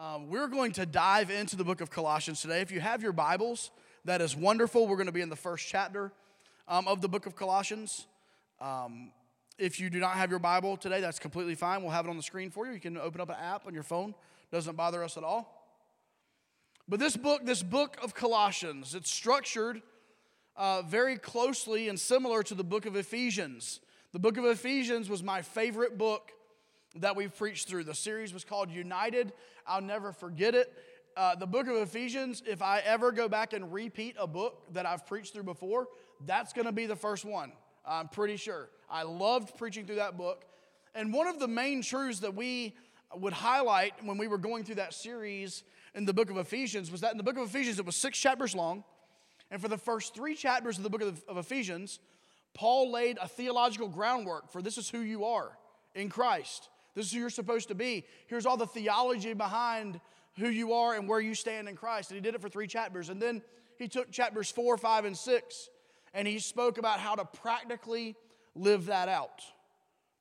Um, we're going to dive into the book of Colossians today. If you have your Bibles, that is wonderful. We're going to be in the first chapter um, of the book of Colossians. Um, if you do not have your Bible today, that's completely fine. We'll have it on the screen for you. You can open up an app on your phone, doesn't bother us at all. But this book, this book of Colossians, it's structured uh, very closely and similar to the book of Ephesians. The book of Ephesians was my favorite book that we've preached through. The series was called United. I'll never forget it. Uh, the book of Ephesians, if I ever go back and repeat a book that I've preached through before, that's going to be the first one. I'm pretty sure. I loved preaching through that book. And one of the main truths that we would highlight when we were going through that series in the book of Ephesians was that in the book of Ephesians, it was six chapters long. And for the first three chapters of the book of, of Ephesians, Paul laid a theological groundwork for this is who you are in Christ. This is who you're supposed to be. Here's all the theology behind who you are and where you stand in Christ. And he did it for three chapters. And then he took chapters four, five, and six, and he spoke about how to practically live that out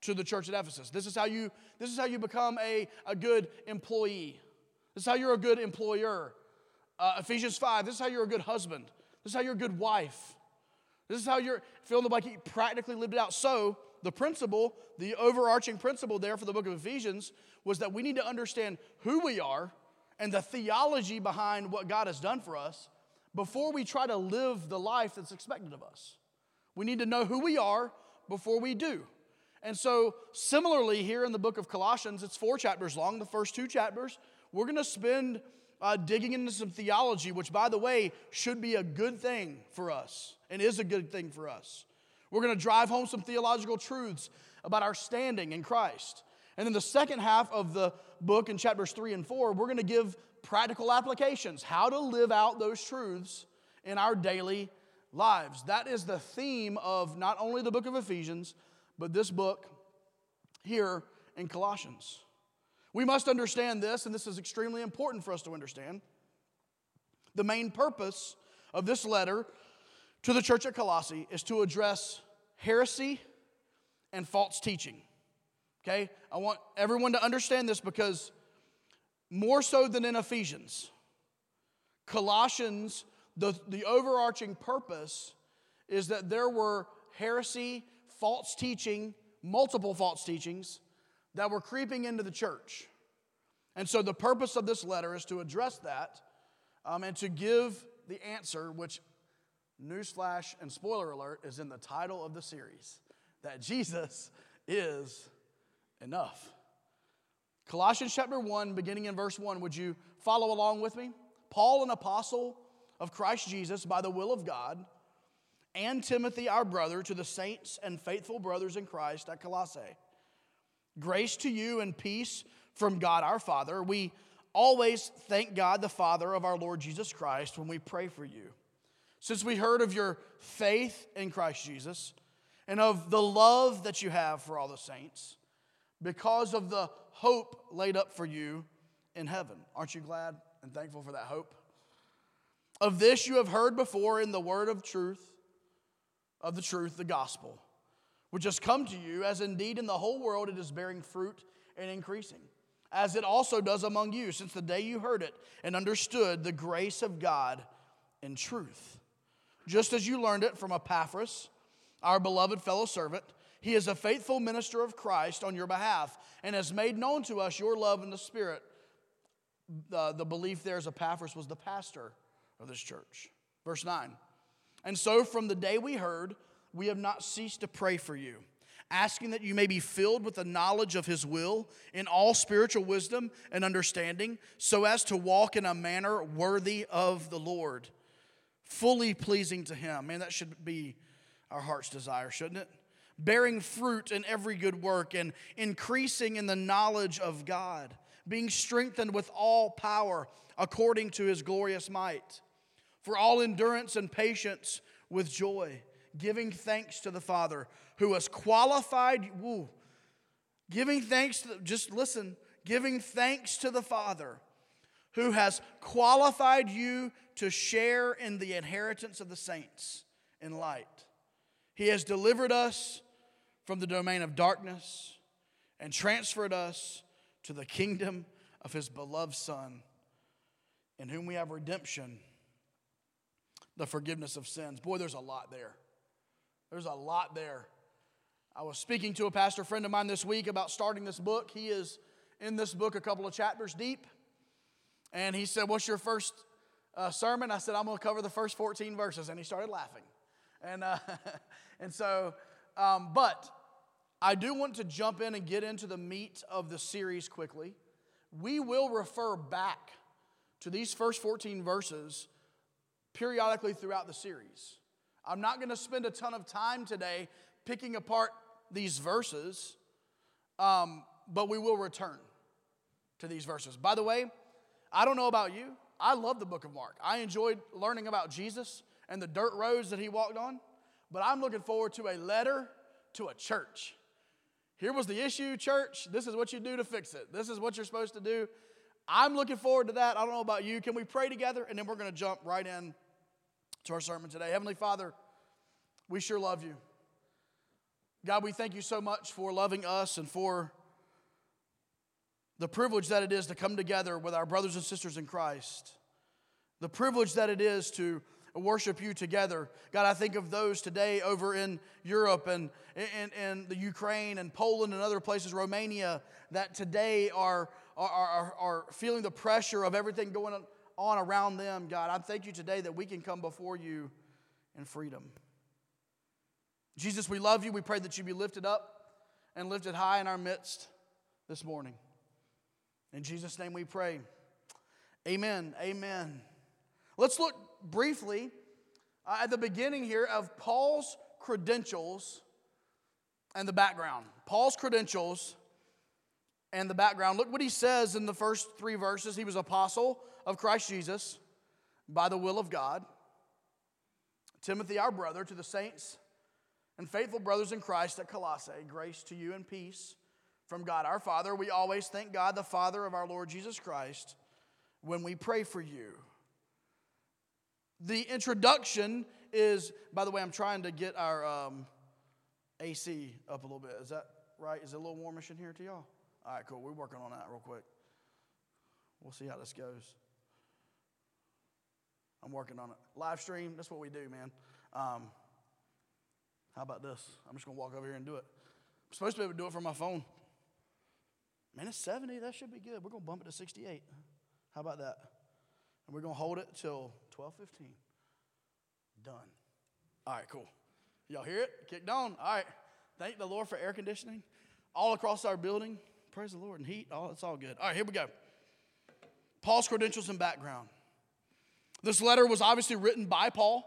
to the church at Ephesus. This is how you, this is how you become a, a good employee. This is how you're a good employer. Uh, Ephesians 5, this is how you're a good husband. This is how you're a good wife. This is how you're feeling like you practically lived it out. So, the principle, the overarching principle there for the book of Ephesians was that we need to understand who we are and the theology behind what God has done for us before we try to live the life that's expected of us. We need to know who we are before we do. And so, similarly, here in the book of Colossians, it's four chapters long. The first two chapters, we're going to spend uh, digging into some theology, which, by the way, should be a good thing for us and is a good thing for us. We're going to drive home some theological truths about our standing in Christ. And then the second half of the book in chapters three and four, we're going to give practical applications, how to live out those truths in our daily lives. That is the theme of not only the book of Ephesians, but this book here in Colossians. We must understand this, and this is extremely important for us to understand. The main purpose of this letter to the church at Colossae is to address heresy and false teaching. Okay? I want everyone to understand this because more so than in Ephesians, Colossians, the, the overarching purpose is that there were heresy, false teaching, multiple false teachings that were creeping into the church. And so the purpose of this letter is to address that um, and to give the answer, which newsflash and spoiler alert is in the title of the series that Jesus is enough. Colossians chapter 1, beginning in verse 1, would you follow along with me? Paul, an apostle of Christ Jesus by the will of God, and Timothy, our brother, to the saints and faithful brothers in Christ at Colossae. Grace to you and peace from God our Father. We always thank God, the Father of our Lord Jesus Christ, when we pray for you since we heard of your faith in Christ Jesus and of the love that you have for all the saints, because of the hope laid up for you in heaven. Aren't you glad and thankful for that hope? Of this you have heard before in the word of truth, of the truth, the gospel, which has come to you, as indeed in the whole world it is bearing fruit and increasing, as it also does among you, since the day you heard it and understood the grace of God in truth just as you learned it from Epaphras, our beloved fellow servant. He is a faithful minister of Christ on your behalf and has made known to us your love in the Spirit. Uh, the belief there is Epaphras was the pastor of this church. Verse 9. And so from the day we heard, we have not ceased to pray for you, asking that you may be filled with the knowledge of his will in all spiritual wisdom and understanding, so as to walk in a manner worthy of the Lord fully pleasing to Him. Man, that should be our heart's desire, shouldn't it? Bearing fruit in every good work and increasing in the knowledge of God, being strengthened with all power according to His glorious might, for all endurance and patience with joy, giving thanks to the Father who has qualified, woo, giving thanks, to, just listen, giving thanks to the Father who has qualified you to share in the inheritance of the saints in light. He has delivered us from the domain of darkness and transferred us to the kingdom of his beloved Son, in whom we have redemption, the forgiveness of sins. Boy, there's a lot there. There's a lot there. I was speaking to a pastor friend of mine this week about starting this book. He is in this book a couple of chapters deep. And he said, What's your first uh, sermon? I said, I'm going to cover the first 14 verses. And he started laughing. And, uh, and so, um, but I do want to jump in and get into the meat of the series quickly. We will refer back to these first 14 verses periodically throughout the series. I'm not going to spend a ton of time today picking apart these verses, um, but we will return to these verses. By the way, I don't know about you. I love the book of Mark. I enjoyed learning about Jesus and the dirt roads that he walked on, but I'm looking forward to a letter to a church. Here was the issue, church. This is what you do to fix it. This is what you're supposed to do. I'm looking forward to that. I don't know about you. Can we pray together? And then we're going to jump right in to our sermon today. Heavenly Father, we sure love you. God, we thank you so much for loving us and for the privilege that it is to come together with our brothers and sisters in Christ, the privilege that it is to worship you together. God, I think of those today over in Europe and in, the Ukraine and Poland and other places, Romania, that today are, are, are, are feeling the pressure of everything going on around them. God, I thank you today that we can come before you in freedom. Jesus, we love you. We pray that you be lifted up and lifted high in our midst this morning. In Jesus' name we pray. Amen. Amen. Let's look briefly at the beginning here of Paul's credentials and the background. Paul's credentials and the background. Look what he says in the first three verses. He was apostle of Christ Jesus by the will of God. Timothy, our brother, to the saints and faithful brothers in Christ at Colossae, grace to you and peace from God our Father. We always thank God, the Father of our Lord Jesus Christ, when we pray for you. The introduction is, by the way, I'm trying to get our um, AC up a little bit. Is that right? Is it a little warmish in here to y'all? All right, cool. We're working on that real quick. We'll see how this goes. I'm working on it. Live stream, that's what we do, man. Um, how about this? I'm just going to walk over here and do it. I'm supposed to be able to do it from my phone. Man, it's 70. That should be good. We're going to bump it to 68. How about that? And we're going to hold it till 12:15. Done. All right, cool. Y'all hear it? Kicked on. All right. Thank the Lord for air conditioning all across our building. Praise the Lord. And heat. Oh, it's all good. All right, here we go. Paul's credentials and background. This letter was obviously written by Paul.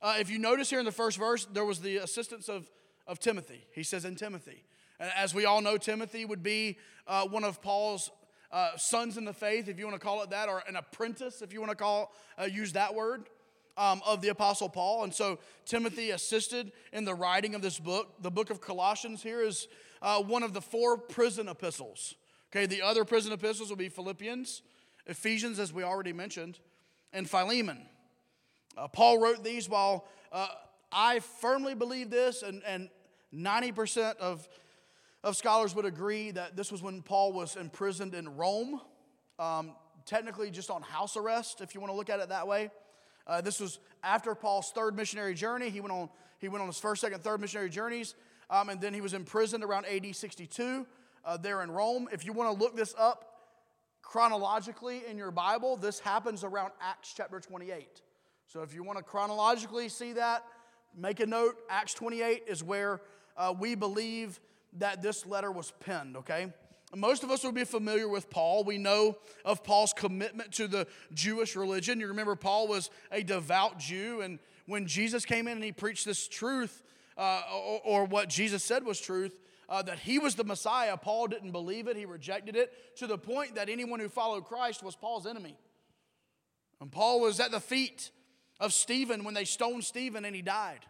Uh, if you notice here in the first verse, there was the assistance of, of Timothy. He says, in Timothy. As we all know, Timothy would be uh, one of Paul's uh, sons in the faith, if you want to call it that, or an apprentice, if you want to call uh, use that word, um, of the Apostle Paul. And so Timothy assisted in the writing of this book. The book of Colossians here is uh, one of the four prison epistles. Okay, the other prison epistles will be Philippians, Ephesians, as we already mentioned, and Philemon. Uh, Paul wrote these while uh, I firmly believe this, and, and 90% of of scholars would agree that this was when Paul was imprisoned in Rome, um, technically just on house arrest, if you want to look at it that way. Uh, this was after Paul's third missionary journey. He went on, he went on his first, second, third missionary journeys, um, and then he was imprisoned around AD 62 uh, there in Rome. If you want to look this up chronologically in your Bible, this happens around Acts chapter 28. So if you want to chronologically see that, make a note. Acts 28 is where uh, we believe that this letter was penned, okay? Most of us would be familiar with Paul. We know of Paul's commitment to the Jewish religion. You remember, Paul was a devout Jew, and when Jesus came in and he preached this truth, uh, or, or, what Jesus said was truth, uh, that he was the Messiah, Paul didn't believe it. He rejected it to the point that anyone who followed Christ was Paul's enemy. And Paul was at the feet of Stephen when they stoned Stephen and he died.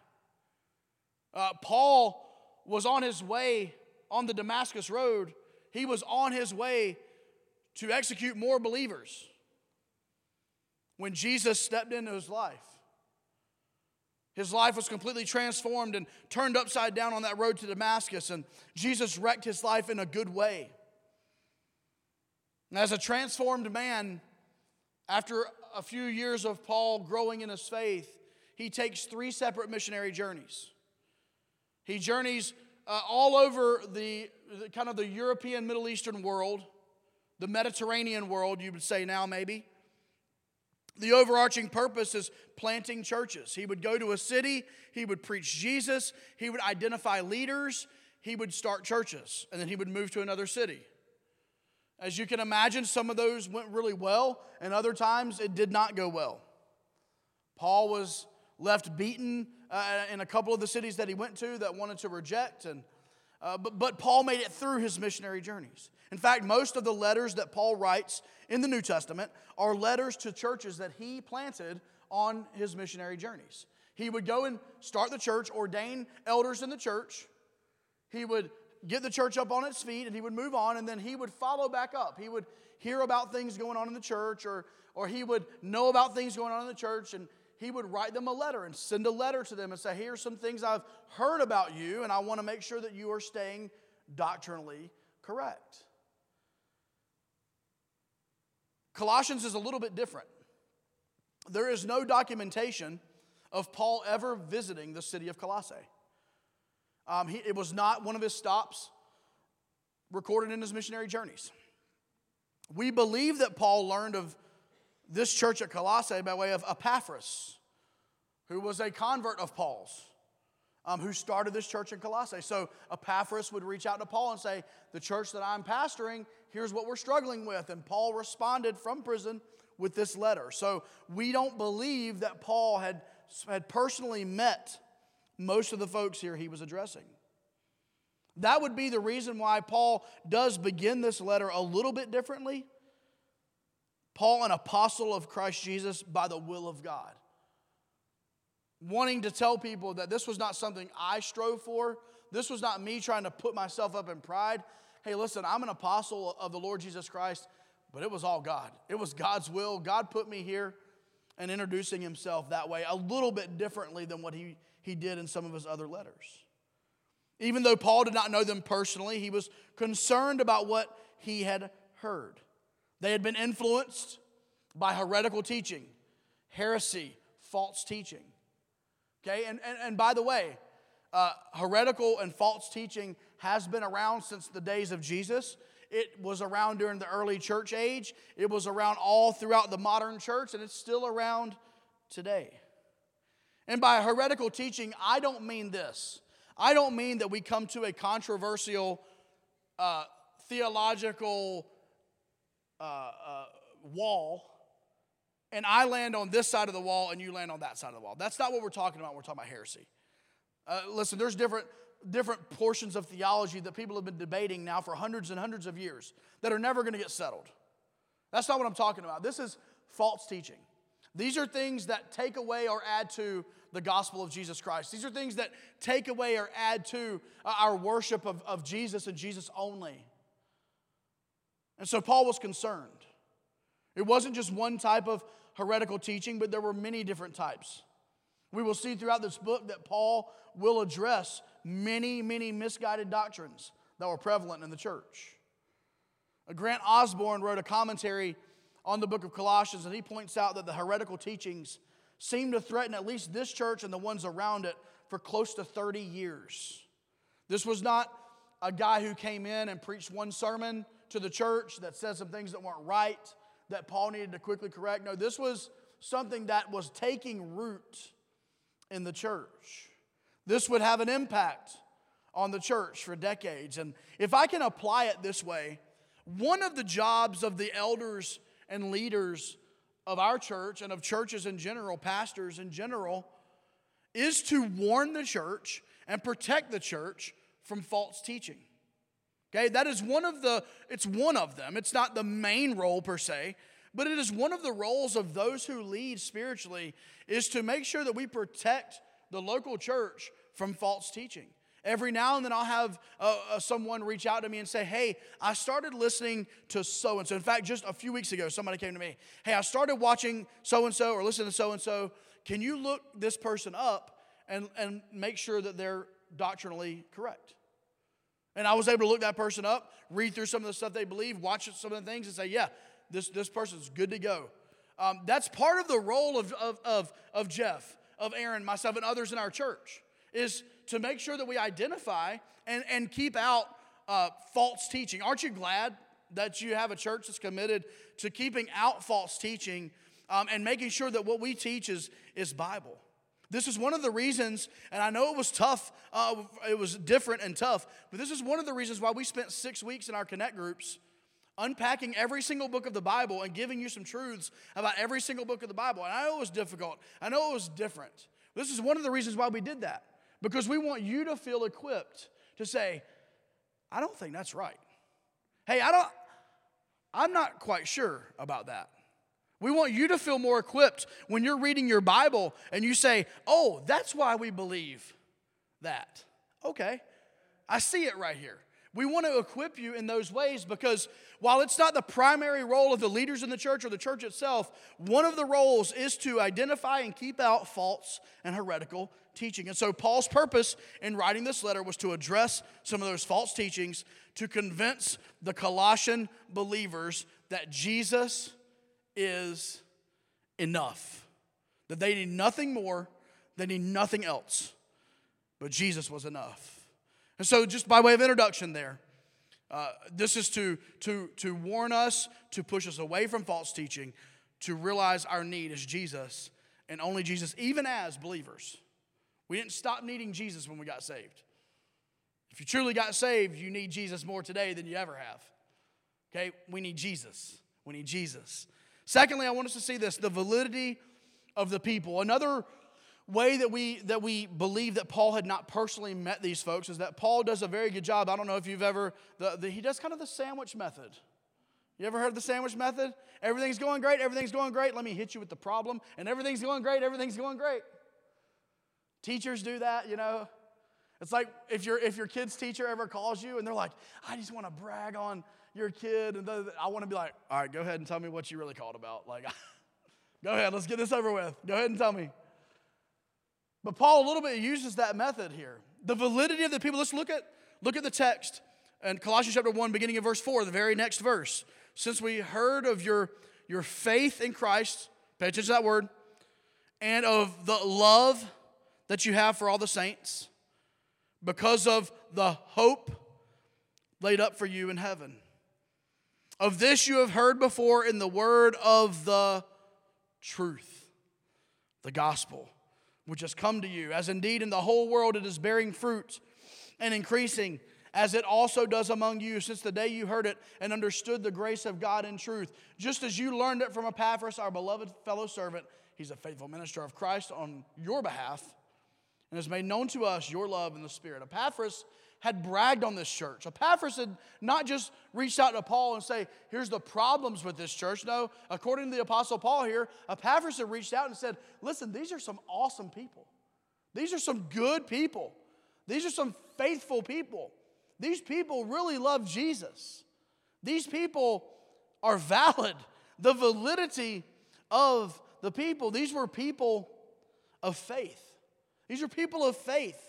Uh, Paul was on his way on the Damascus Road, he was on his way to execute more believers when Jesus stepped into his life. His life was completely transformed and turned upside down on that road to Damascus, and Jesus wrecked his life in a good way. As a transformed man, after a few years of Paul growing in his faith, he takes three separate missionary journeys. He journeys uh, all over the, the kind of the European Middle Eastern world, the Mediterranean world, you would say now maybe. The overarching purpose is planting churches. He would go to a city, he would preach Jesus, he would identify leaders, he would start churches, and then he would move to another city. As you can imagine, some of those went really well, and other times it did not go well. Paul was left beaten uh, in a couple of the cities that he went to that wanted to reject, and, uh, but, but Paul made it through his missionary journeys. In fact, most of the letters that Paul writes in the New Testament are letters to churches that he planted on his missionary journeys. He would go and start the church, ordain elders in the church. He would get the church up on its feet and he would move on and then he would follow back up. He would hear about things going on in the church or, or he would know about things going on in the church and he would write them a letter and send a letter to them and say, Here's some things I've heard about you and I want to make sure that you are staying doctrinally correct. Colossians is a little bit different. There is no documentation of Paul ever visiting the city of Colossae. Um, he, it was not one of his stops recorded in his missionary journeys. We believe that Paul learned of this church at Colossae by way of Epaphras, who was a convert of Paul's, um, who started this church in Colossae. So Epaphras would reach out to Paul and say, The church that I'm pastoring, here's what we're struggling with. And Paul responded from prison with this letter. So we don't believe that Paul had, had personally met most of the folks here he was addressing. That would be the reason why Paul does begin this letter a little bit differently. Paul, an apostle of Christ Jesus by the will of God, wanting to tell people that this was not something I strove for. This was not me trying to put myself up in pride. Hey, listen, I'm an apostle of the Lord Jesus Christ, but it was all God. It was God's will. God put me here and introducing himself that way, a little bit differently than what he he did in some of his other letters. Even though Paul did not know them personally, he was concerned about what he had heard. They had been influenced by heretical teaching, heresy, false teaching. Okay, and, and, and by the way, uh, heretical and false teaching has been around since the days of Jesus. It was around during the early church age, it was around all throughout the modern church, and it's still around today. And by heretical teaching, I don't mean this. I don't mean that we come to a controversial uh, theological uh, uh, wall and I land on this side of the wall and you land on that side of the wall. That's not what we're talking about. We're talking about heresy. Uh, listen, there's different, different portions of theology that people have been debating now for hundreds and hundreds of years that are never going to get settled. That's not what I'm talking about. This is false teaching. These are things that take away or add to the gospel of Jesus Christ. These are things that take away or add to uh, our worship of, of Jesus and Jesus only. And so Paul was concerned. It wasn't just one type of heretical teaching, but there were many different types. We will see throughout this book that Paul will address many, many misguided doctrines that were prevalent in the church. Uh, Grant Osborne wrote a commentary on the book of Colossians, and he points out that the heretical teachings seem to threaten at least this church and the ones around it for close to 30 years. This was not a guy who came in and preached one sermon to the church that said some things that weren't right that Paul needed to quickly correct. No, this was something that was taking root in the church. This would have an impact on the church for decades. And if I can apply it this way, one of the jobs of the elders and leaders of our church and of churches in general, pastors in general, is to warn the church and protect the church from false teaching. Okay, that is one of the, it's one of them. It's not the main role per se, but it is one of the roles of those who lead spiritually is to make sure that we protect the local church from false teaching. Every now and then I'll have uh, uh, someone reach out to me and say, Hey, I started listening to so and so. In fact, just a few weeks ago, somebody came to me, Hey, I started watching so and so or listening to so and so. Can you look this person up and, and make sure that they're doctrinally correct? And I was able to look that person up, read through some of the stuff they believe, watch some of the things, and say, yeah, this, this person's good to go. Um, that's part of the role of, of, of, of Jeff, of Aaron, myself, and others in our church, is to make sure that we identify and, and keep out uh, false teaching. Aren't you glad that you have a church that's committed to keeping out false teaching um, and making sure that what we teach is, is Bible? This is one of the reasons, and I know it was tough, uh, it was different and tough, but this is one of the reasons why we spent six weeks in our Connect groups unpacking every single book of the Bible and giving you some truths about every single book of the Bible. And I know it was difficult, I know it was different. This is one of the reasons why we did that, because we want you to feel equipped to say, I don't think that's right. Hey, I don't, I'm not quite sure about that. We want you to feel more equipped when you're reading your Bible and you say, Oh, that's why we believe that. Okay, I see it right here. We want to equip you in those ways because while it's not the primary role of the leaders in the church or the church itself, one of the roles is to identify and keep out false and heretical teaching. And so, Paul's purpose in writing this letter was to address some of those false teachings to convince the Colossian believers that Jesus is enough. That they need nothing more, they need nothing else. But Jesus was enough. And so, just by way of introduction, there, uh, this is to, to, to warn us, to push us away from false teaching, to realize our need is Jesus and only Jesus, even as believers. We didn't stop needing Jesus when we got saved. If you truly got saved, you need Jesus more today than you ever have. Okay? We need Jesus. We need Jesus. Secondly, I want us to see this the validity of the people. Another way that we that we believe that Paul had not personally met these folks is that Paul does a very good job. I don't know if you've ever the, the, he does kind of the sandwich method. You ever heard of the sandwich method? Everything's going great, everything's going great. Let me hit you with the problem, and everything's going great, everything's going great. Teachers do that, you know. It's like if your if your kid's teacher ever calls you and they're like, I just want to brag on your kid, and I want to be like, all right, go ahead and tell me what you really called about. Like, go ahead, let's get this over with. Go ahead and tell me. But Paul a little bit uses that method here. The validity of the people. Let's look at look at the text in Colossians chapter 1, beginning of verse 4, the very next verse. Since we heard of your, your faith in Christ, pay attention to that word, and of the love that you have for all the saints, because of the hope laid up for you in heaven. Of this you have heard before in the word of the truth, the gospel which has come to you, as indeed in the whole world it is bearing fruit and increasing, as it also does among you since the day you heard it and understood the grace of God in truth. Just as you learned it from Epaphras, our beloved fellow servant, he's a faithful minister of Christ on your behalf, and has made known to us your love in the Spirit. Epaphras had bragged on this church. Epaphras had not just reached out to Paul and say, here's the problems with this church. No, according to the Apostle Paul here, Epaphras had reached out and said, listen, these are some awesome people. These are some good people. These are some faithful people. These people really love Jesus. These people are valid. The validity of the people, these were people of faith. These are people of faith.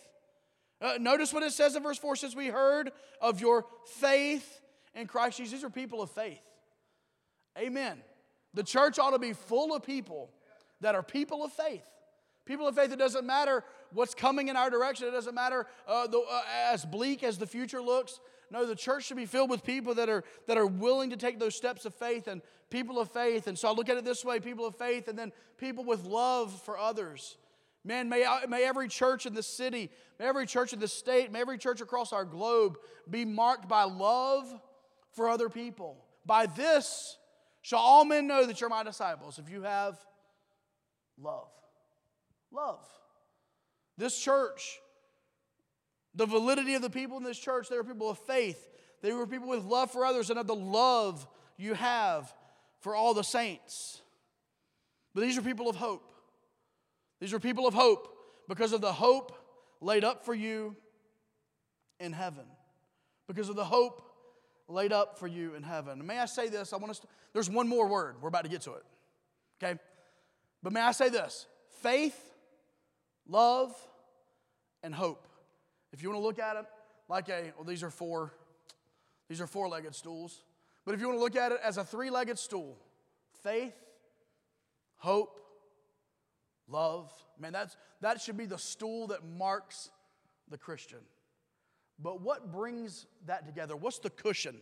Uh, notice what it says in verse 4 since we heard of your faith in Christ Jesus. These are people of faith. Amen. The church ought to be full of people that are people of faith. People of faith, it doesn't matter what's coming in our direction, it doesn't matter uh, the, uh, as bleak as the future looks. No, the church should be filled with people that are, that are willing to take those steps of faith and people of faith. And so I look at it this way people of faith and then people with love for others. Man, may, uh, may every church in the city, may every church in the state, may every church across our globe be marked by love for other people. By this shall all men know that you're my disciples if you have love. Love. This church, the validity of the people in this church, they were people of faith. They were people with love for others and of the love you have for all the saints. But these are people of hope. These are people of hope because of the hope laid up for you in heaven. Because of the hope laid up for you in heaven. may I say this? I want to, there's one more word. We're about to get to it. Okay? But may I say this? Faith, love, and hope. If you want to look at it, like a, well, these are four, these are four legged stools. But if you want to look at it as a three legged stool, faith, hope, love, man, that's, that should be the stool that marks the Christian. But what brings that together? What's the cushion?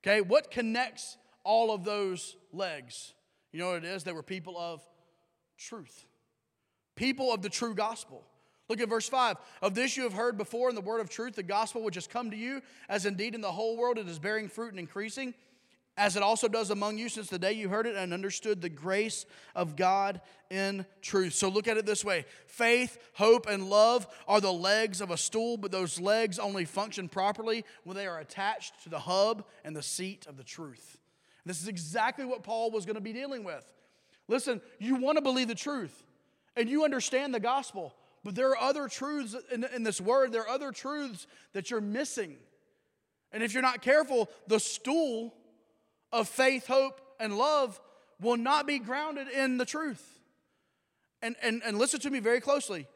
Okay, what connects all of those legs? You know what it is? They were people of truth, people of the true gospel. Look at verse 5. Of this you have heard before in the word of truth, the gospel which has come to you, as indeed in the whole world it is bearing fruit and increasing, as it also does among you since the day you heard it and understood the grace of God in truth. So look at it this way faith, hope, and love are the legs of a stool, but those legs only function properly when they are attached to the hub and the seat of the truth. This is exactly what Paul was going to be dealing with. Listen, you want to believe the truth and you understand the gospel, but there are other truths in, in this word, there are other truths that you're missing. And if you're not careful, the stool of faith, hope, and love will not be grounded in the truth. And, and, and listen to me very closely.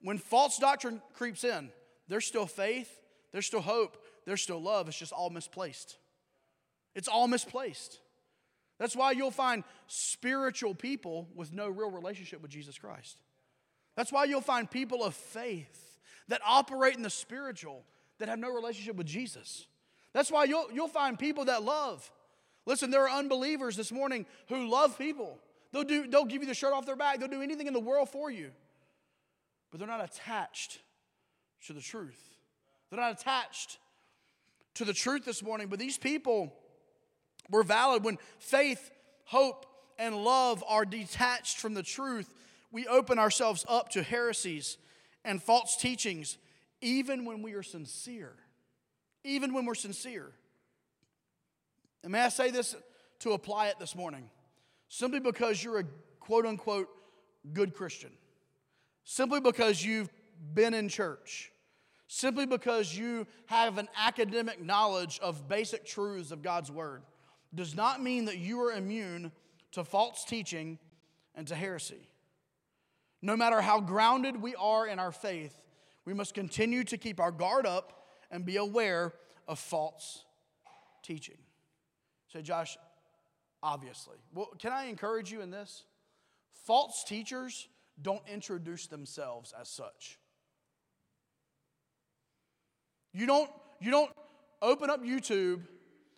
When false doctrine creeps in, there's still faith, there's still hope, there's still love. It's just all misplaced. It's all misplaced. That's why you'll find spiritual people with no real relationship with Jesus Christ. That's why you'll find people of faith that operate in the spiritual that have no relationship with Jesus. That's why you'll, you'll find people that love Listen, there are unbelievers this morning who love people. They'll, do, they'll give you the shirt off their back, they'll do anything in the world for you. But they're not attached to the truth. They're not attached to the truth this morning. But these people were valid when faith, hope, and love are detached from the truth. We open ourselves up to heresies and false teachings, even when we are sincere. Even when we're sincere. And may I say this to apply it this morning? Simply because you're a quote unquote good Christian, simply because you've been in church, simply because you have an academic knowledge of basic truths of God's Word, does not mean that you are immune to false teaching and to heresy. No matter how grounded we are in our faith, we must continue to keep our guard up and be aware of false teaching. Say, Josh, obviously. Well, can I encourage you in this? False teachers don't introduce themselves as such. You don't, you don't open up YouTube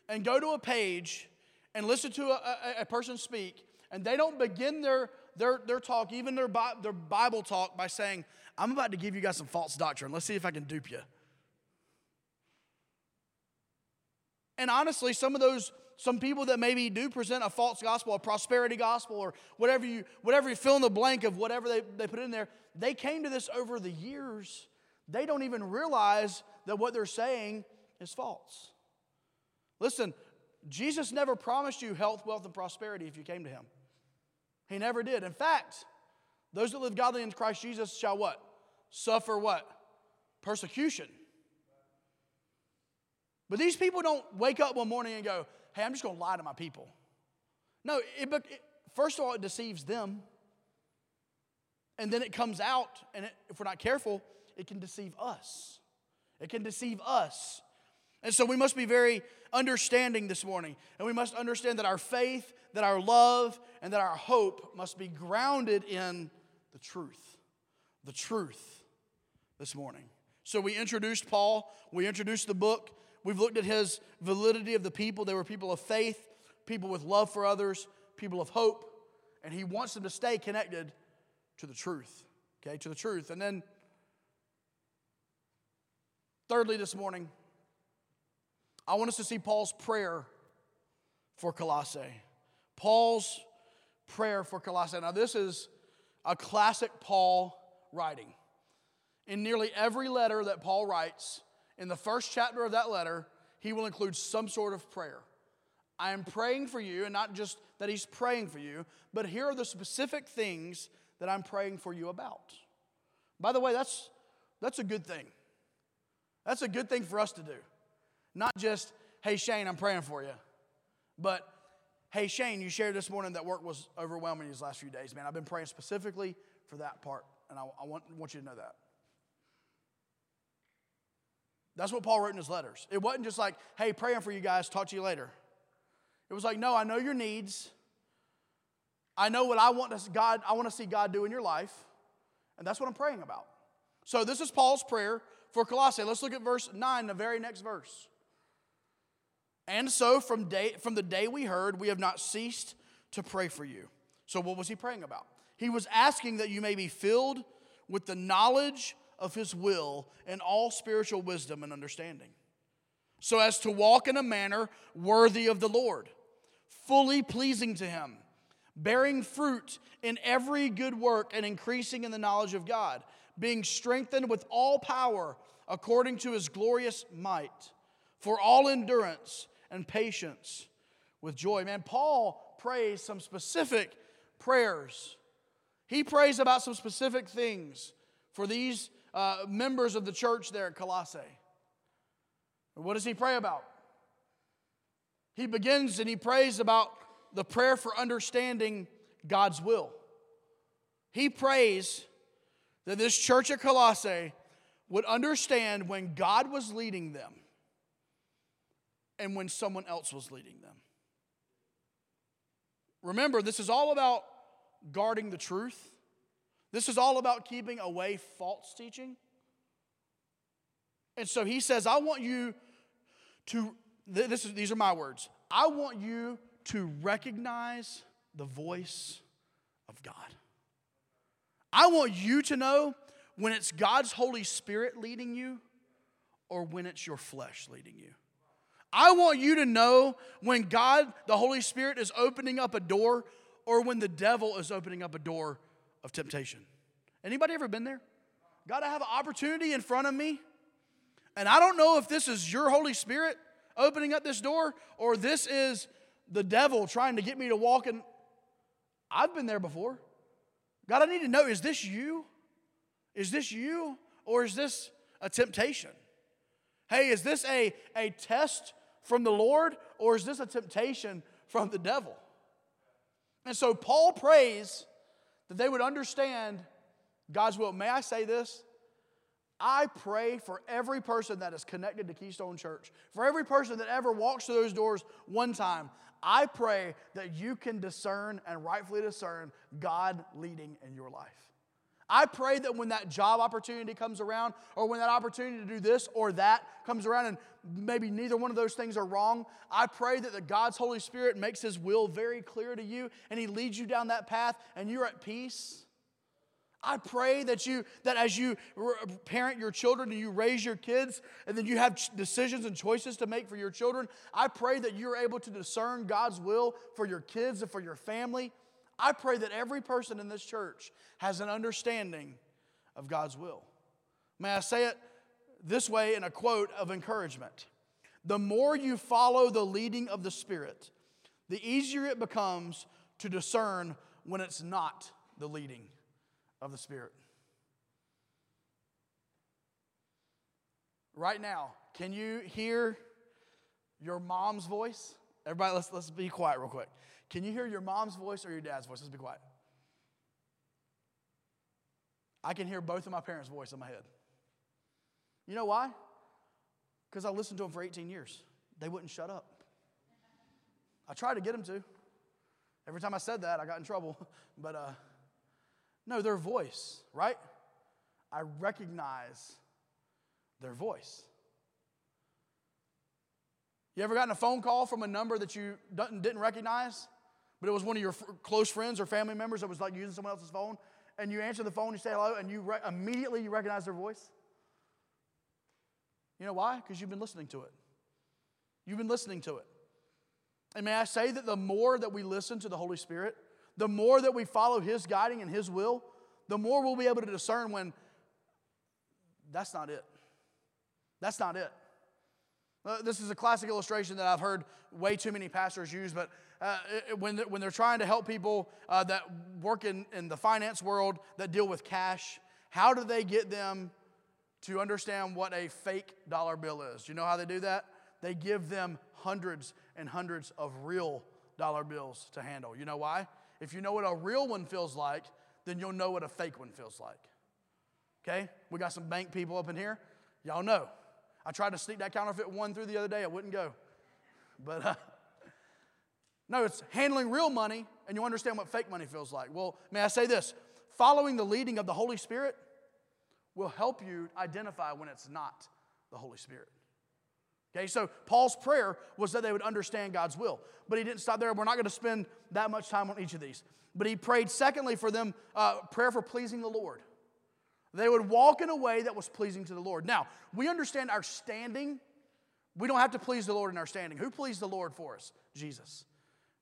and go to a page and listen to a, a, a person speak, and they don't begin their, their, their talk, even their, their Bible talk, by saying, I'm about to give you guys some false doctrine. Let's see if I can dupe you. And honestly, some of those some people that maybe do present a false gospel, a prosperity gospel, or whatever you, whatever you fill in the blank of whatever they, they put in there, they came to this over the years. They don't even realize that what they're saying is false. Listen, Jesus never promised you health, wealth, and prosperity if you came to him. He never did. In fact, those that live godly in Christ Jesus shall what? Suffer what? Persecution. But these people don't wake up one morning and go, hey, I'm just going to lie to my people. No, it, it, first of all, it deceives them. And then it comes out, and it, if we're not careful, it can deceive us. It can deceive us. And so we must be very understanding this morning. And we must understand that our faith, that our love, and that our hope must be grounded in the truth. The truth this morning. So we introduced Paul, we introduced the book, We've looked at his validity of the people. They were people of faith, people with love for others, people of hope, and he wants them to stay connected to the truth. Okay, to the truth. And then, thirdly, this morning, I want us to see Paul's prayer for Colossae. Paul's prayer for Colossae. Now, this is a classic Paul writing. In nearly every letter that Paul writes, in the first chapter of that letter, he will include some sort of prayer. I am praying for you, and not just that he's praying for you, but here are the specific things that I'm praying for you about. By the way, that's, that's a good thing. That's a good thing for us to do. Not just, hey, Shane, I'm praying for you, but hey, Shane, you shared this morning that work was overwhelming these last few days, man. I've been praying specifically for that part, and I, I want, want you to know that. That's what Paul wrote in his letters. It wasn't just like, hey, praying for you guys, talk to you later. It was like, no, I know your needs. I know what I want to God, I want to see God do in your life. And that's what I'm praying about. So this is Paul's prayer for Colossae. Let's look at verse 9, the very next verse. And so from day from the day we heard, we have not ceased to pray for you. So what was he praying about? He was asking that you may be filled with the knowledge of his will and all spiritual wisdom and understanding, so as to walk in a manner worthy of the Lord, fully pleasing to him, bearing fruit in every good work and increasing in the knowledge of God, being strengthened with all power according to his glorious might, for all endurance and patience with joy. Man, Paul prays some specific prayers. He prays about some specific things for these uh, members of the church there at Colossae. And what does he pray about? He begins and he prays about the prayer for understanding God's will. He prays that this church at Colossae would understand when God was leading them and when someone else was leading them. Remember, this is all about guarding the truth. This is all about keeping away false teaching. And so he says, I want you to, this is, these are my words, I want you to recognize the voice of God. I want you to know when it's God's Holy Spirit leading you or when it's your flesh leading you. I want you to know when God, the Holy Spirit, is opening up a door or when the devil is opening up a door of temptation. Anybody ever been there? God, I have an opportunity in front of me, and I don't know if this is your Holy Spirit opening up this door or this is the devil trying to get me to walk in. I've been there before. God, I need to know is this you? Is this you? Or is this a temptation? Hey, is this a, a test from the Lord or is this a temptation from the devil? And so Paul prays that they would understand God's will. May I say this? I pray for every person that is connected to Keystone Church, for every person that ever walks through those doors one time. I pray that you can discern and rightfully discern God leading in your life. I pray that when that job opportunity comes around, or when that opportunity to do this or that comes around, and maybe neither one of those things are wrong, I pray that the God's Holy Spirit makes His will very clear to you and He leads you down that path and you're at peace. I pray that you that as you parent your children and you raise your kids and then you have decisions and choices to make for your children, I pray that you're able to discern God's will for your kids and for your family. I pray that every person in this church has an understanding of God's will. May I say it this way in a quote of encouragement? The more you follow the leading of the Spirit, the easier it becomes to discern when it's not the leading of the Spirit. Right now, can you hear your mom's voice? Everybody, let's, let's be quiet real quick. Can you hear your mom's voice or your dad's voice? Let's be quiet. I can hear both of my parents' voice in my head. You know why? Because I listened to them for 18 years. They wouldn't shut up. I tried to get them to. Every time I said that, I got in trouble. But uh, no, their voice, right? I recognize their voice. You ever gotten a phone call from a number that you didn't recognize? But it was one of your close friends or family members that was like using someone else's phone, and you answer the phone, you say hello, and you re- immediately you recognize their voice. You know why? Because you've been listening to it. You've been listening to it. And may I say that the more that we listen to the Holy Spirit, the more that we follow His guiding and His will, the more we'll be able to discern when that's not it. That's not it. Uh, this is a classic illustration that I've heard way too many pastors use, but uh, when, when they're trying to help people uh, that work in, in the finance world that deal with cash, how do they get them to understand what a fake dollar bill is? Do you know how they do that? They give them hundreds and hundreds of real dollar bills to handle. You know why? If you know what a real one feels like, then you'll know what a fake one feels like. Okay? We got some bank people up in here. Y'all know. I tried to sneak that counterfeit one through the other day, it wouldn't go. But uh, no, it's handling real money, and you understand what fake money feels like. Well, may I say this? Following the leading of the Holy Spirit will help you identify when it's not the Holy Spirit. Okay, so Paul's prayer was that they would understand God's will. But he didn't stop there. We're not going to spend that much time on each of these. But he prayed, secondly, for them, uh, prayer for pleasing the Lord. They would walk in a way that was pleasing to the Lord. Now, we understand our standing. We don't have to please the Lord in our standing. Who pleased the Lord for us? Jesus.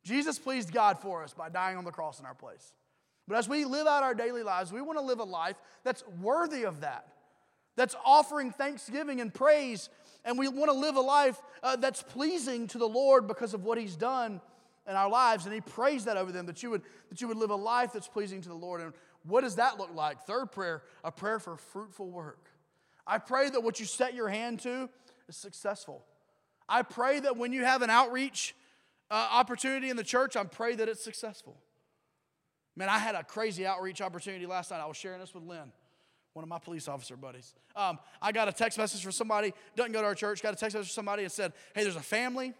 Jesus pleased God for us by dying on the cross in our place. But as we live out our daily lives, we want to live a life that's worthy of that, that's offering thanksgiving and praise and we want to live a life uh, that's pleasing to the Lord because of what He's done in our lives. And He prays that over them that you would that you would live a life that's pleasing to the Lord. And what does that look like? Third prayer, a prayer for fruitful work. I pray that what you set your hand to is successful. I pray that when you have an outreach uh, opportunity in the church, I pray that it's successful. Man, I had a crazy outreach opportunity last night. I was sharing this with Lynn one of my police officer buddies. Um, I got a text message from somebody, doesn't go to our church, got a text message from somebody and said, Hey, there's a family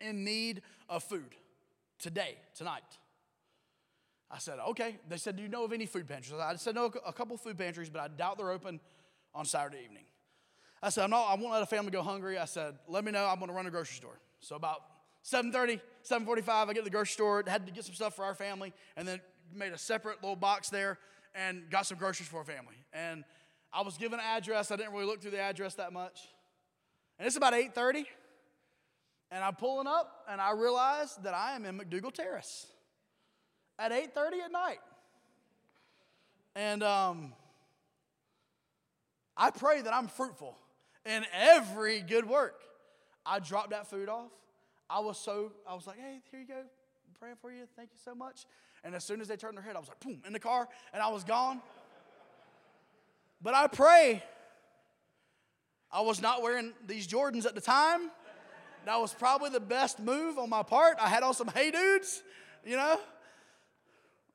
in need of food today, tonight. I said, Okay. They said, Do you know of any food pantries? I said, No, a couple food pantries, but I doubt they're open on Saturday evening. I said, I'm not, I won't let a family go hungry. I said, Let me know. I'm going to run a grocery store. So about 7.30, 7.45, I get to the grocery store, had to get some stuff for our family, and then made a separate little box there and got some groceries for our family. And I was given an address. I didn't really look through the address that much. And it's about 8:30. And I'm pulling up and I realize that I am in McDougald Terrace at 8:30 at night. And um, I pray that I'm fruitful in every good work. I dropped that food off. I was so, I was like, hey, here you go. I'm praying for you. Thank you so much. And as soon as they turned their head, I was like, boom, in the car, and I was gone. But I pray. I was not wearing these Jordans at the time. That was probably the best move on my part. I had on some hey dudes, you know.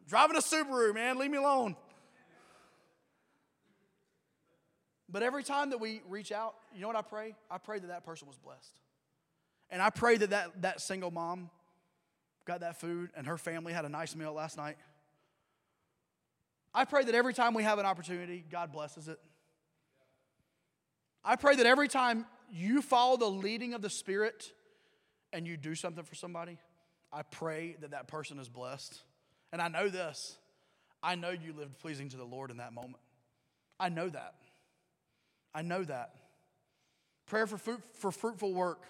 Driving a Subaru, man, leave me alone. But every time that we reach out, you know what I pray? I pray that that person was blessed. And I pray that that, that single mom got that food, and her family had a nice meal last night. I pray that every time we have an opportunity, God blesses it. I pray that every time you follow the leading of the Spirit and you do something for somebody, I pray that that person is blessed. And I know this I know you lived pleasing to the Lord in that moment. I know that. I know that. Prayer for, fruit, for fruitful work.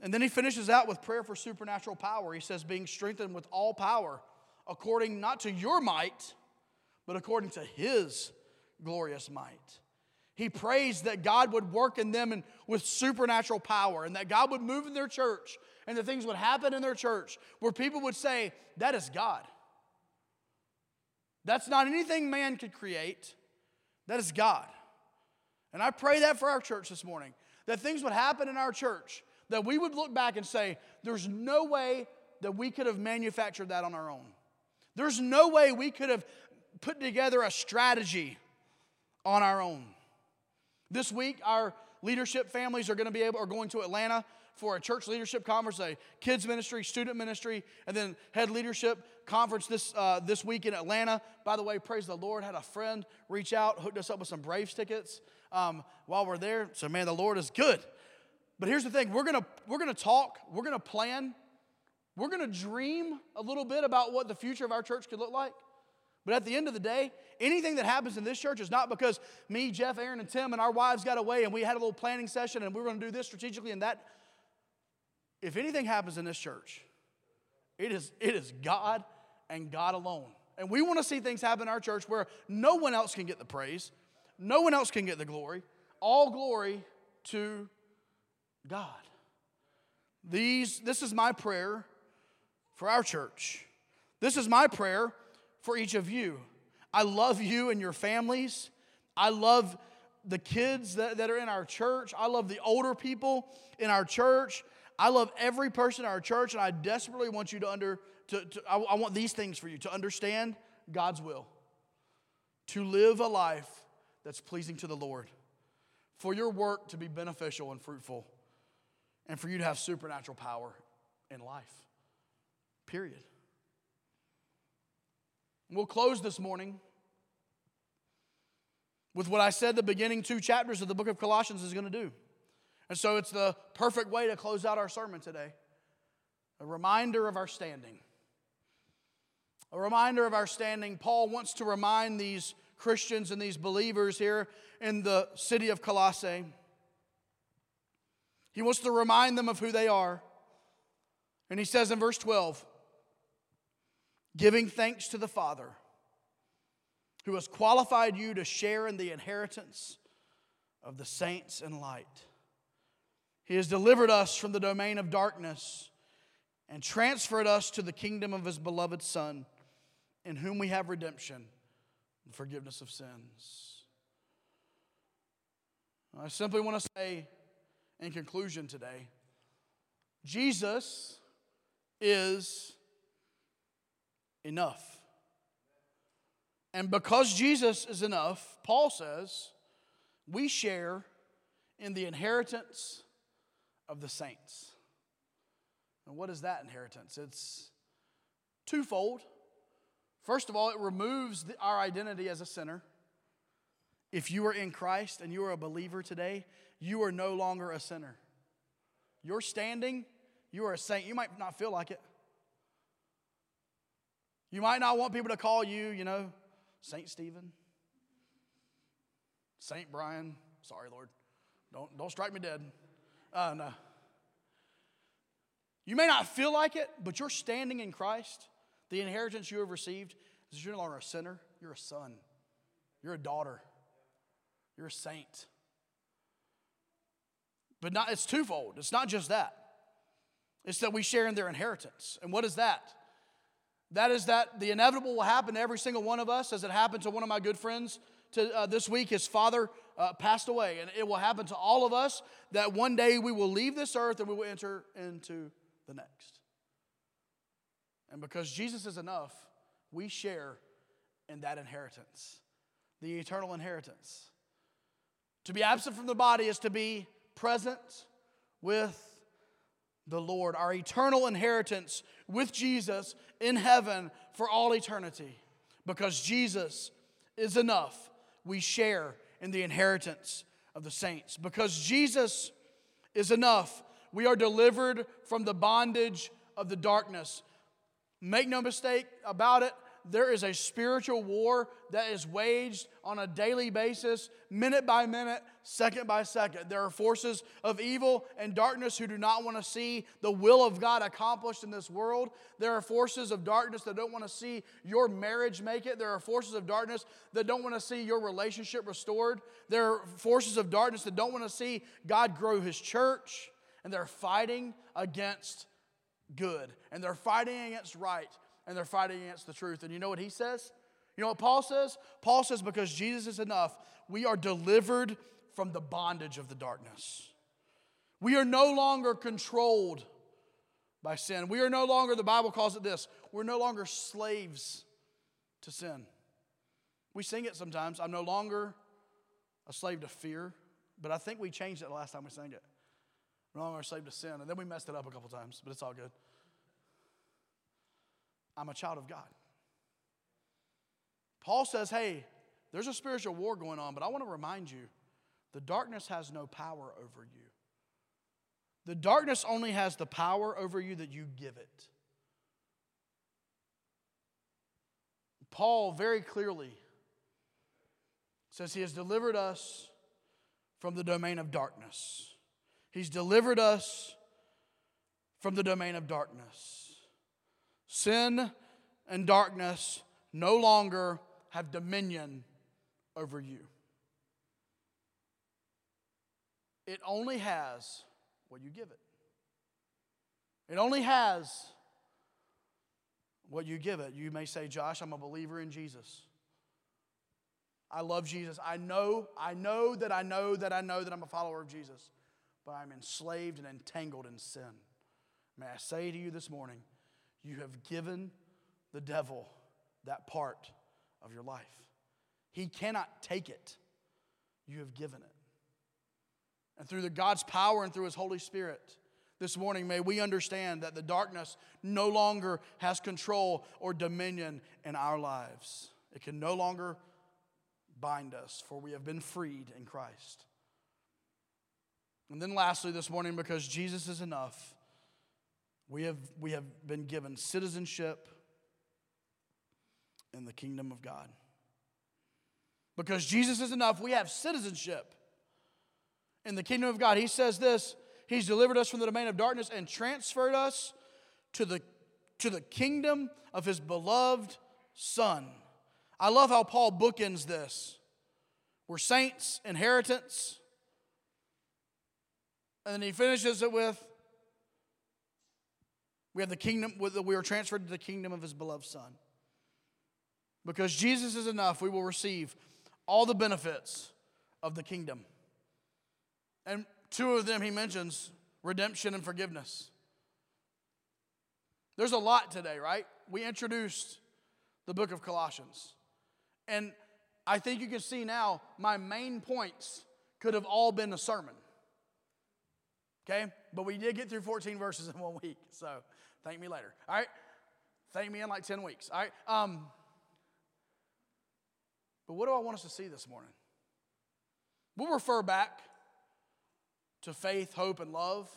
And then he finishes out with prayer for supernatural power. He says, being strengthened with all power, according not to your might, but according to his glorious might. He prays that God would work in them and with supernatural power and that God would move in their church and that things would happen in their church where people would say, That is God. That's not anything man could create, that is God. And I pray that for our church this morning, that things would happen in our church that we would look back and say, there's no way that we could have manufactured that on our own. There's no way we could have put together a strategy on our own. This week, our leadership families are going to be able are going to Atlanta for a church leadership conference, a kids ministry, student ministry, and then head leadership conference this uh, this week in Atlanta. By the way, praise the Lord, had a friend reach out, hooked us up with some Braves tickets um, while we're there. So man, the Lord is good. But here's the thing we're gonna, we're gonna talk, we're gonna plan, we're gonna dream a little bit about what the future of our church could look like. But at the end of the day, anything that happens in this church is not because me, Jeff, Aaron, and Tim and our wives got away and we had a little planning session and we are going to do this strategically and that. If anything happens in this church, it is, it is God and God alone. And we want to see things happen in our church where no one else can get the praise, no one else can get the glory. All glory to God. These, this is my prayer for our church. This is my prayer for each of you. I love you and your families. I love the kids that, that are in our church. I love the older people in our church. I love every person in our church, and I desperately want you to under to, to I, I want these things for you to understand God's will, to live a life that's pleasing to the Lord. for your work to be beneficial and fruitful, and for you to have supernatural power in life. Period. We'll close this morning with what I said the beginning two chapters of the book of Colossians is going to do. And so it's the perfect way to close out our sermon today. A reminder of our standing. A reminder of our standing. Paul wants to remind these Christians and these believers here in the city of Colossae. He wants to remind them of who they are. And he says in verse 12, giving thanks to the Father who has qualified you to share in the inheritance of the saints in light. He has delivered us from the domain of darkness and transferred us to the kingdom of his beloved Son, in whom we have redemption and forgiveness of sins. I simply want to say, in conclusion today, Jesus is enough. And because Jesus is enough, Paul says, we share in the inheritance of the saints. And what is that inheritance? It's twofold. First of all, it removes the, our identity as a sinner. If you are in Christ and you are a believer today, you are no longer a sinner. You're standing, you are a saint. You might not feel like it. You might not want people to call you, you know, Saint Stephen, Saint Brian. Sorry, Lord. Don't, don't strike me dead. Uh, no. You may not feel like it, but you're standing in Christ. The inheritance you have received is you're no longer a sinner, you're a son, you're a daughter, you're a saint. But not, it's twofold. It's not just that. It's that we share in their inheritance. And what is that? That is that the inevitable will happen to every single one of us, as it happened to one of my good friends to, uh, this week. His father uh, passed away, and it will happen to all of us that one day we will leave this earth and we will enter into the next. And because Jesus is enough, we share in that inheritance, the eternal inheritance. To be absent from the body is to be present with the Lord, our eternal inheritance with Jesus in heaven for all eternity. Because Jesus is enough, we share in the inheritance of the saints. Because Jesus is enough, we are delivered from the bondage of the darkness. Make no mistake about it, there is a spiritual war that is waged on a daily basis, minute by minute, second by second. There are forces of evil and darkness who do not want to see the will of God accomplished in this world. There are forces of darkness that don't want to see your marriage make it. There are forces of darkness that don't want to see your relationship restored. There are forces of darkness that don't want to see God grow his church. And they're fighting against good. And they're fighting against right and they're fighting against the truth. And you know what he says? You know what Paul says? Paul says, because Jesus is enough, we are delivered from the bondage of the darkness. We are no longer controlled by sin. We are no longer, the Bible calls it this, we're no longer slaves to sin. We sing it sometimes. I'm no longer a slave to fear, but I think we changed it the last time we sang it. No longer a slave to sin. And then we messed it up a couple times, but it's all good. I'm a child of God. Paul says, hey, there's a spiritual war going on, but I want to remind you the darkness has no power over you. The darkness only has the power over you that you give it. Paul very clearly says he has delivered us from the domain of darkness. He's delivered us from the domain of darkness. Sin and darkness no longer have dominion over you. It only has what you give it. It only has what you give it. You may say, Josh, I'm a believer in Jesus. I love Jesus. I know, I know that I know that I know that I'm a follower of Jesus, but I'm enslaved and entangled in sin. May I say to you this morning, you have given the devil that part of your life. He cannot take it. You have given it. And through the God's power and through His Holy Spirit, this morning, may we understand that the darkness no longer has control or dominion in our lives. It can no longer bind us, for we have been freed in Christ. And then, lastly, this morning, because Jesus is enough, we have, we have been given citizenship in the kingdom of God. Because Jesus is enough, we have citizenship in the kingdom of God. He says this He's delivered us from the domain of darkness and transferred us to the, to the kingdom of His beloved Son. I love how Paul bookends this. We're saints, inheritance. And then he finishes it with we have the kingdom, we are transferred to the kingdom of his beloved Son. Because Jesus is enough, we will receive all the benefits of the kingdom. And two of them he mentions redemption and forgiveness. There's a lot today, right? We introduced the book of Colossians. And I think you can see now my main points could have all been a sermon. Okay? But we did get through 14 verses in one week. So thank me later. All right? Thank me in like 10 weeks. All right? Um, but what do I want us to see this morning? We'll refer back to faith, hope, and love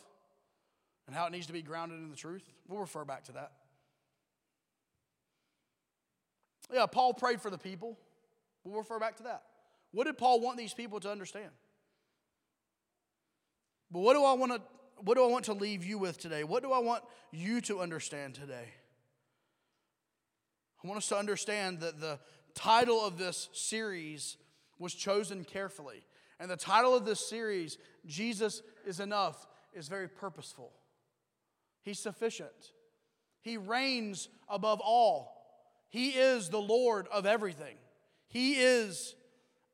and how it needs to be grounded in the truth. We'll refer back to that. Yeah, Paul prayed for the people. We'll refer back to that. What did Paul want these people to understand? But what do I want to what do I want to leave you with today? What do I want you to understand today? I want us to understand that the title of this series was chosen carefully. And the title of this series, Jesus is Enough, is very purposeful. He's sufficient. He reigns above all. He is the Lord of everything. He is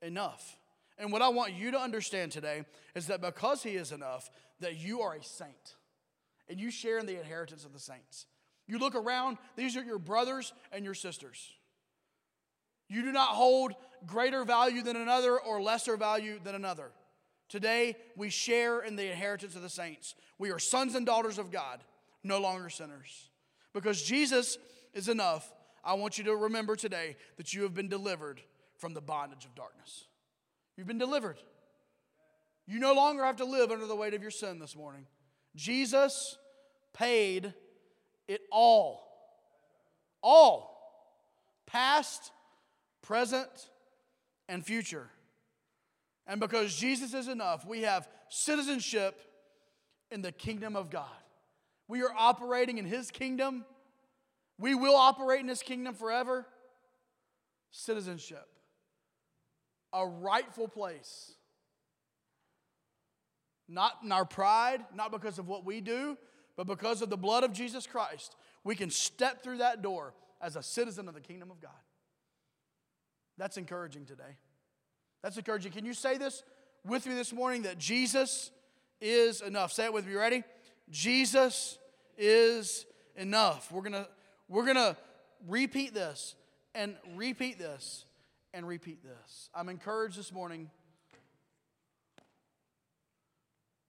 enough. And what I want you to understand today is that because He is enough, that you are a saint. And you share in the inheritance of the saints. You look around, these are your brothers and your sisters. You do not hold greater value than another or lesser value than another. Today, we share in the inheritance of the saints. We are sons and daughters of God, no longer sinners. Because Jesus is enough, I want you to remember today that you have been delivered from the bondage of darkness. You've been delivered. You no longer have to live under the weight of your sin this morning. Jesus paid it all. All. Past, present, and future. And because Jesus is enough, we have citizenship in the kingdom of God. We are operating in His kingdom. We will operate in His kingdom forever. Citizenship a rightful place. Not in our pride, not because of what we do, but because of the blood of Jesus Christ. We can step through that door as a citizen of the kingdom of God. That's encouraging today. That's encouraging. Can you say this with me this morning that Jesus is enough? Say it with me. Ready? Jesus is enough. We're going to we're going to repeat this and repeat this and repeat this. I'm encouraged this morning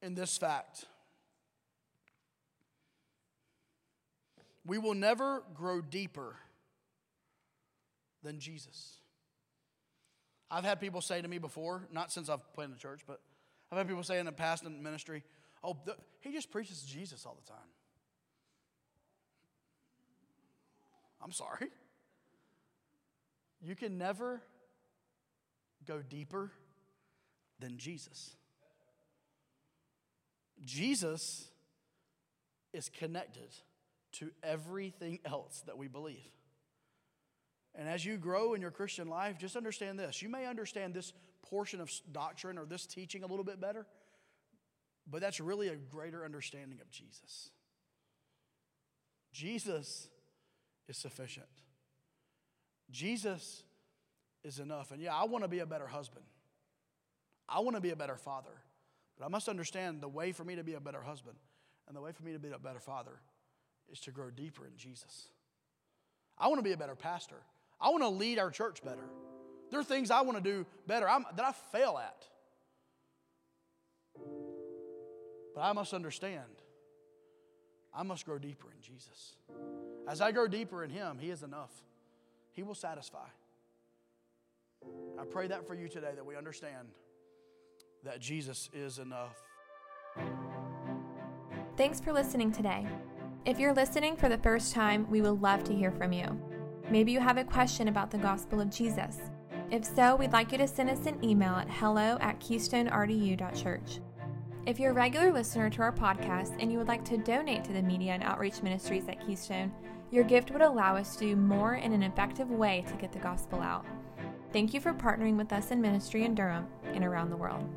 in this fact. We will never grow deeper than Jesus. I've had people say to me before, not since I've in the church, but I've had people say in the past in ministry, oh, the, he just preaches Jesus all the time. I'm sorry. You can never go deeper than Jesus. Jesus is connected to everything else that we believe. And as you grow in your Christian life, just understand this. You may understand this portion of doctrine or this teaching a little bit better, but that's really a greater understanding of Jesus. Jesus is sufficient. Jesus is enough. And yeah, I want to be a better husband. I want to be a better father. But I must understand the way for me to be a better husband and the way for me to be a better father is to grow deeper in Jesus. I want to be a better pastor. I want to lead our church better. There are things I want to do better I'm, that I fail at. But I must understand, I must grow deeper in Jesus. As I grow deeper in Him, He is enough. He will satisfy. I pray that for you today that we understand that Jesus is enough. Thanks for listening today. If you're listening for the first time, we would love to hear from you. Maybe you have a question about the gospel of Jesus. If so, we'd like you to send us an email at hello at keystonerdu.church. If you're a regular listener to our podcast and you would like to donate to the media and outreach ministries at Keystone, your gift would allow us to do more in an effective way to get the gospel out. Thank you for partnering with us in ministry in Durham and around the world.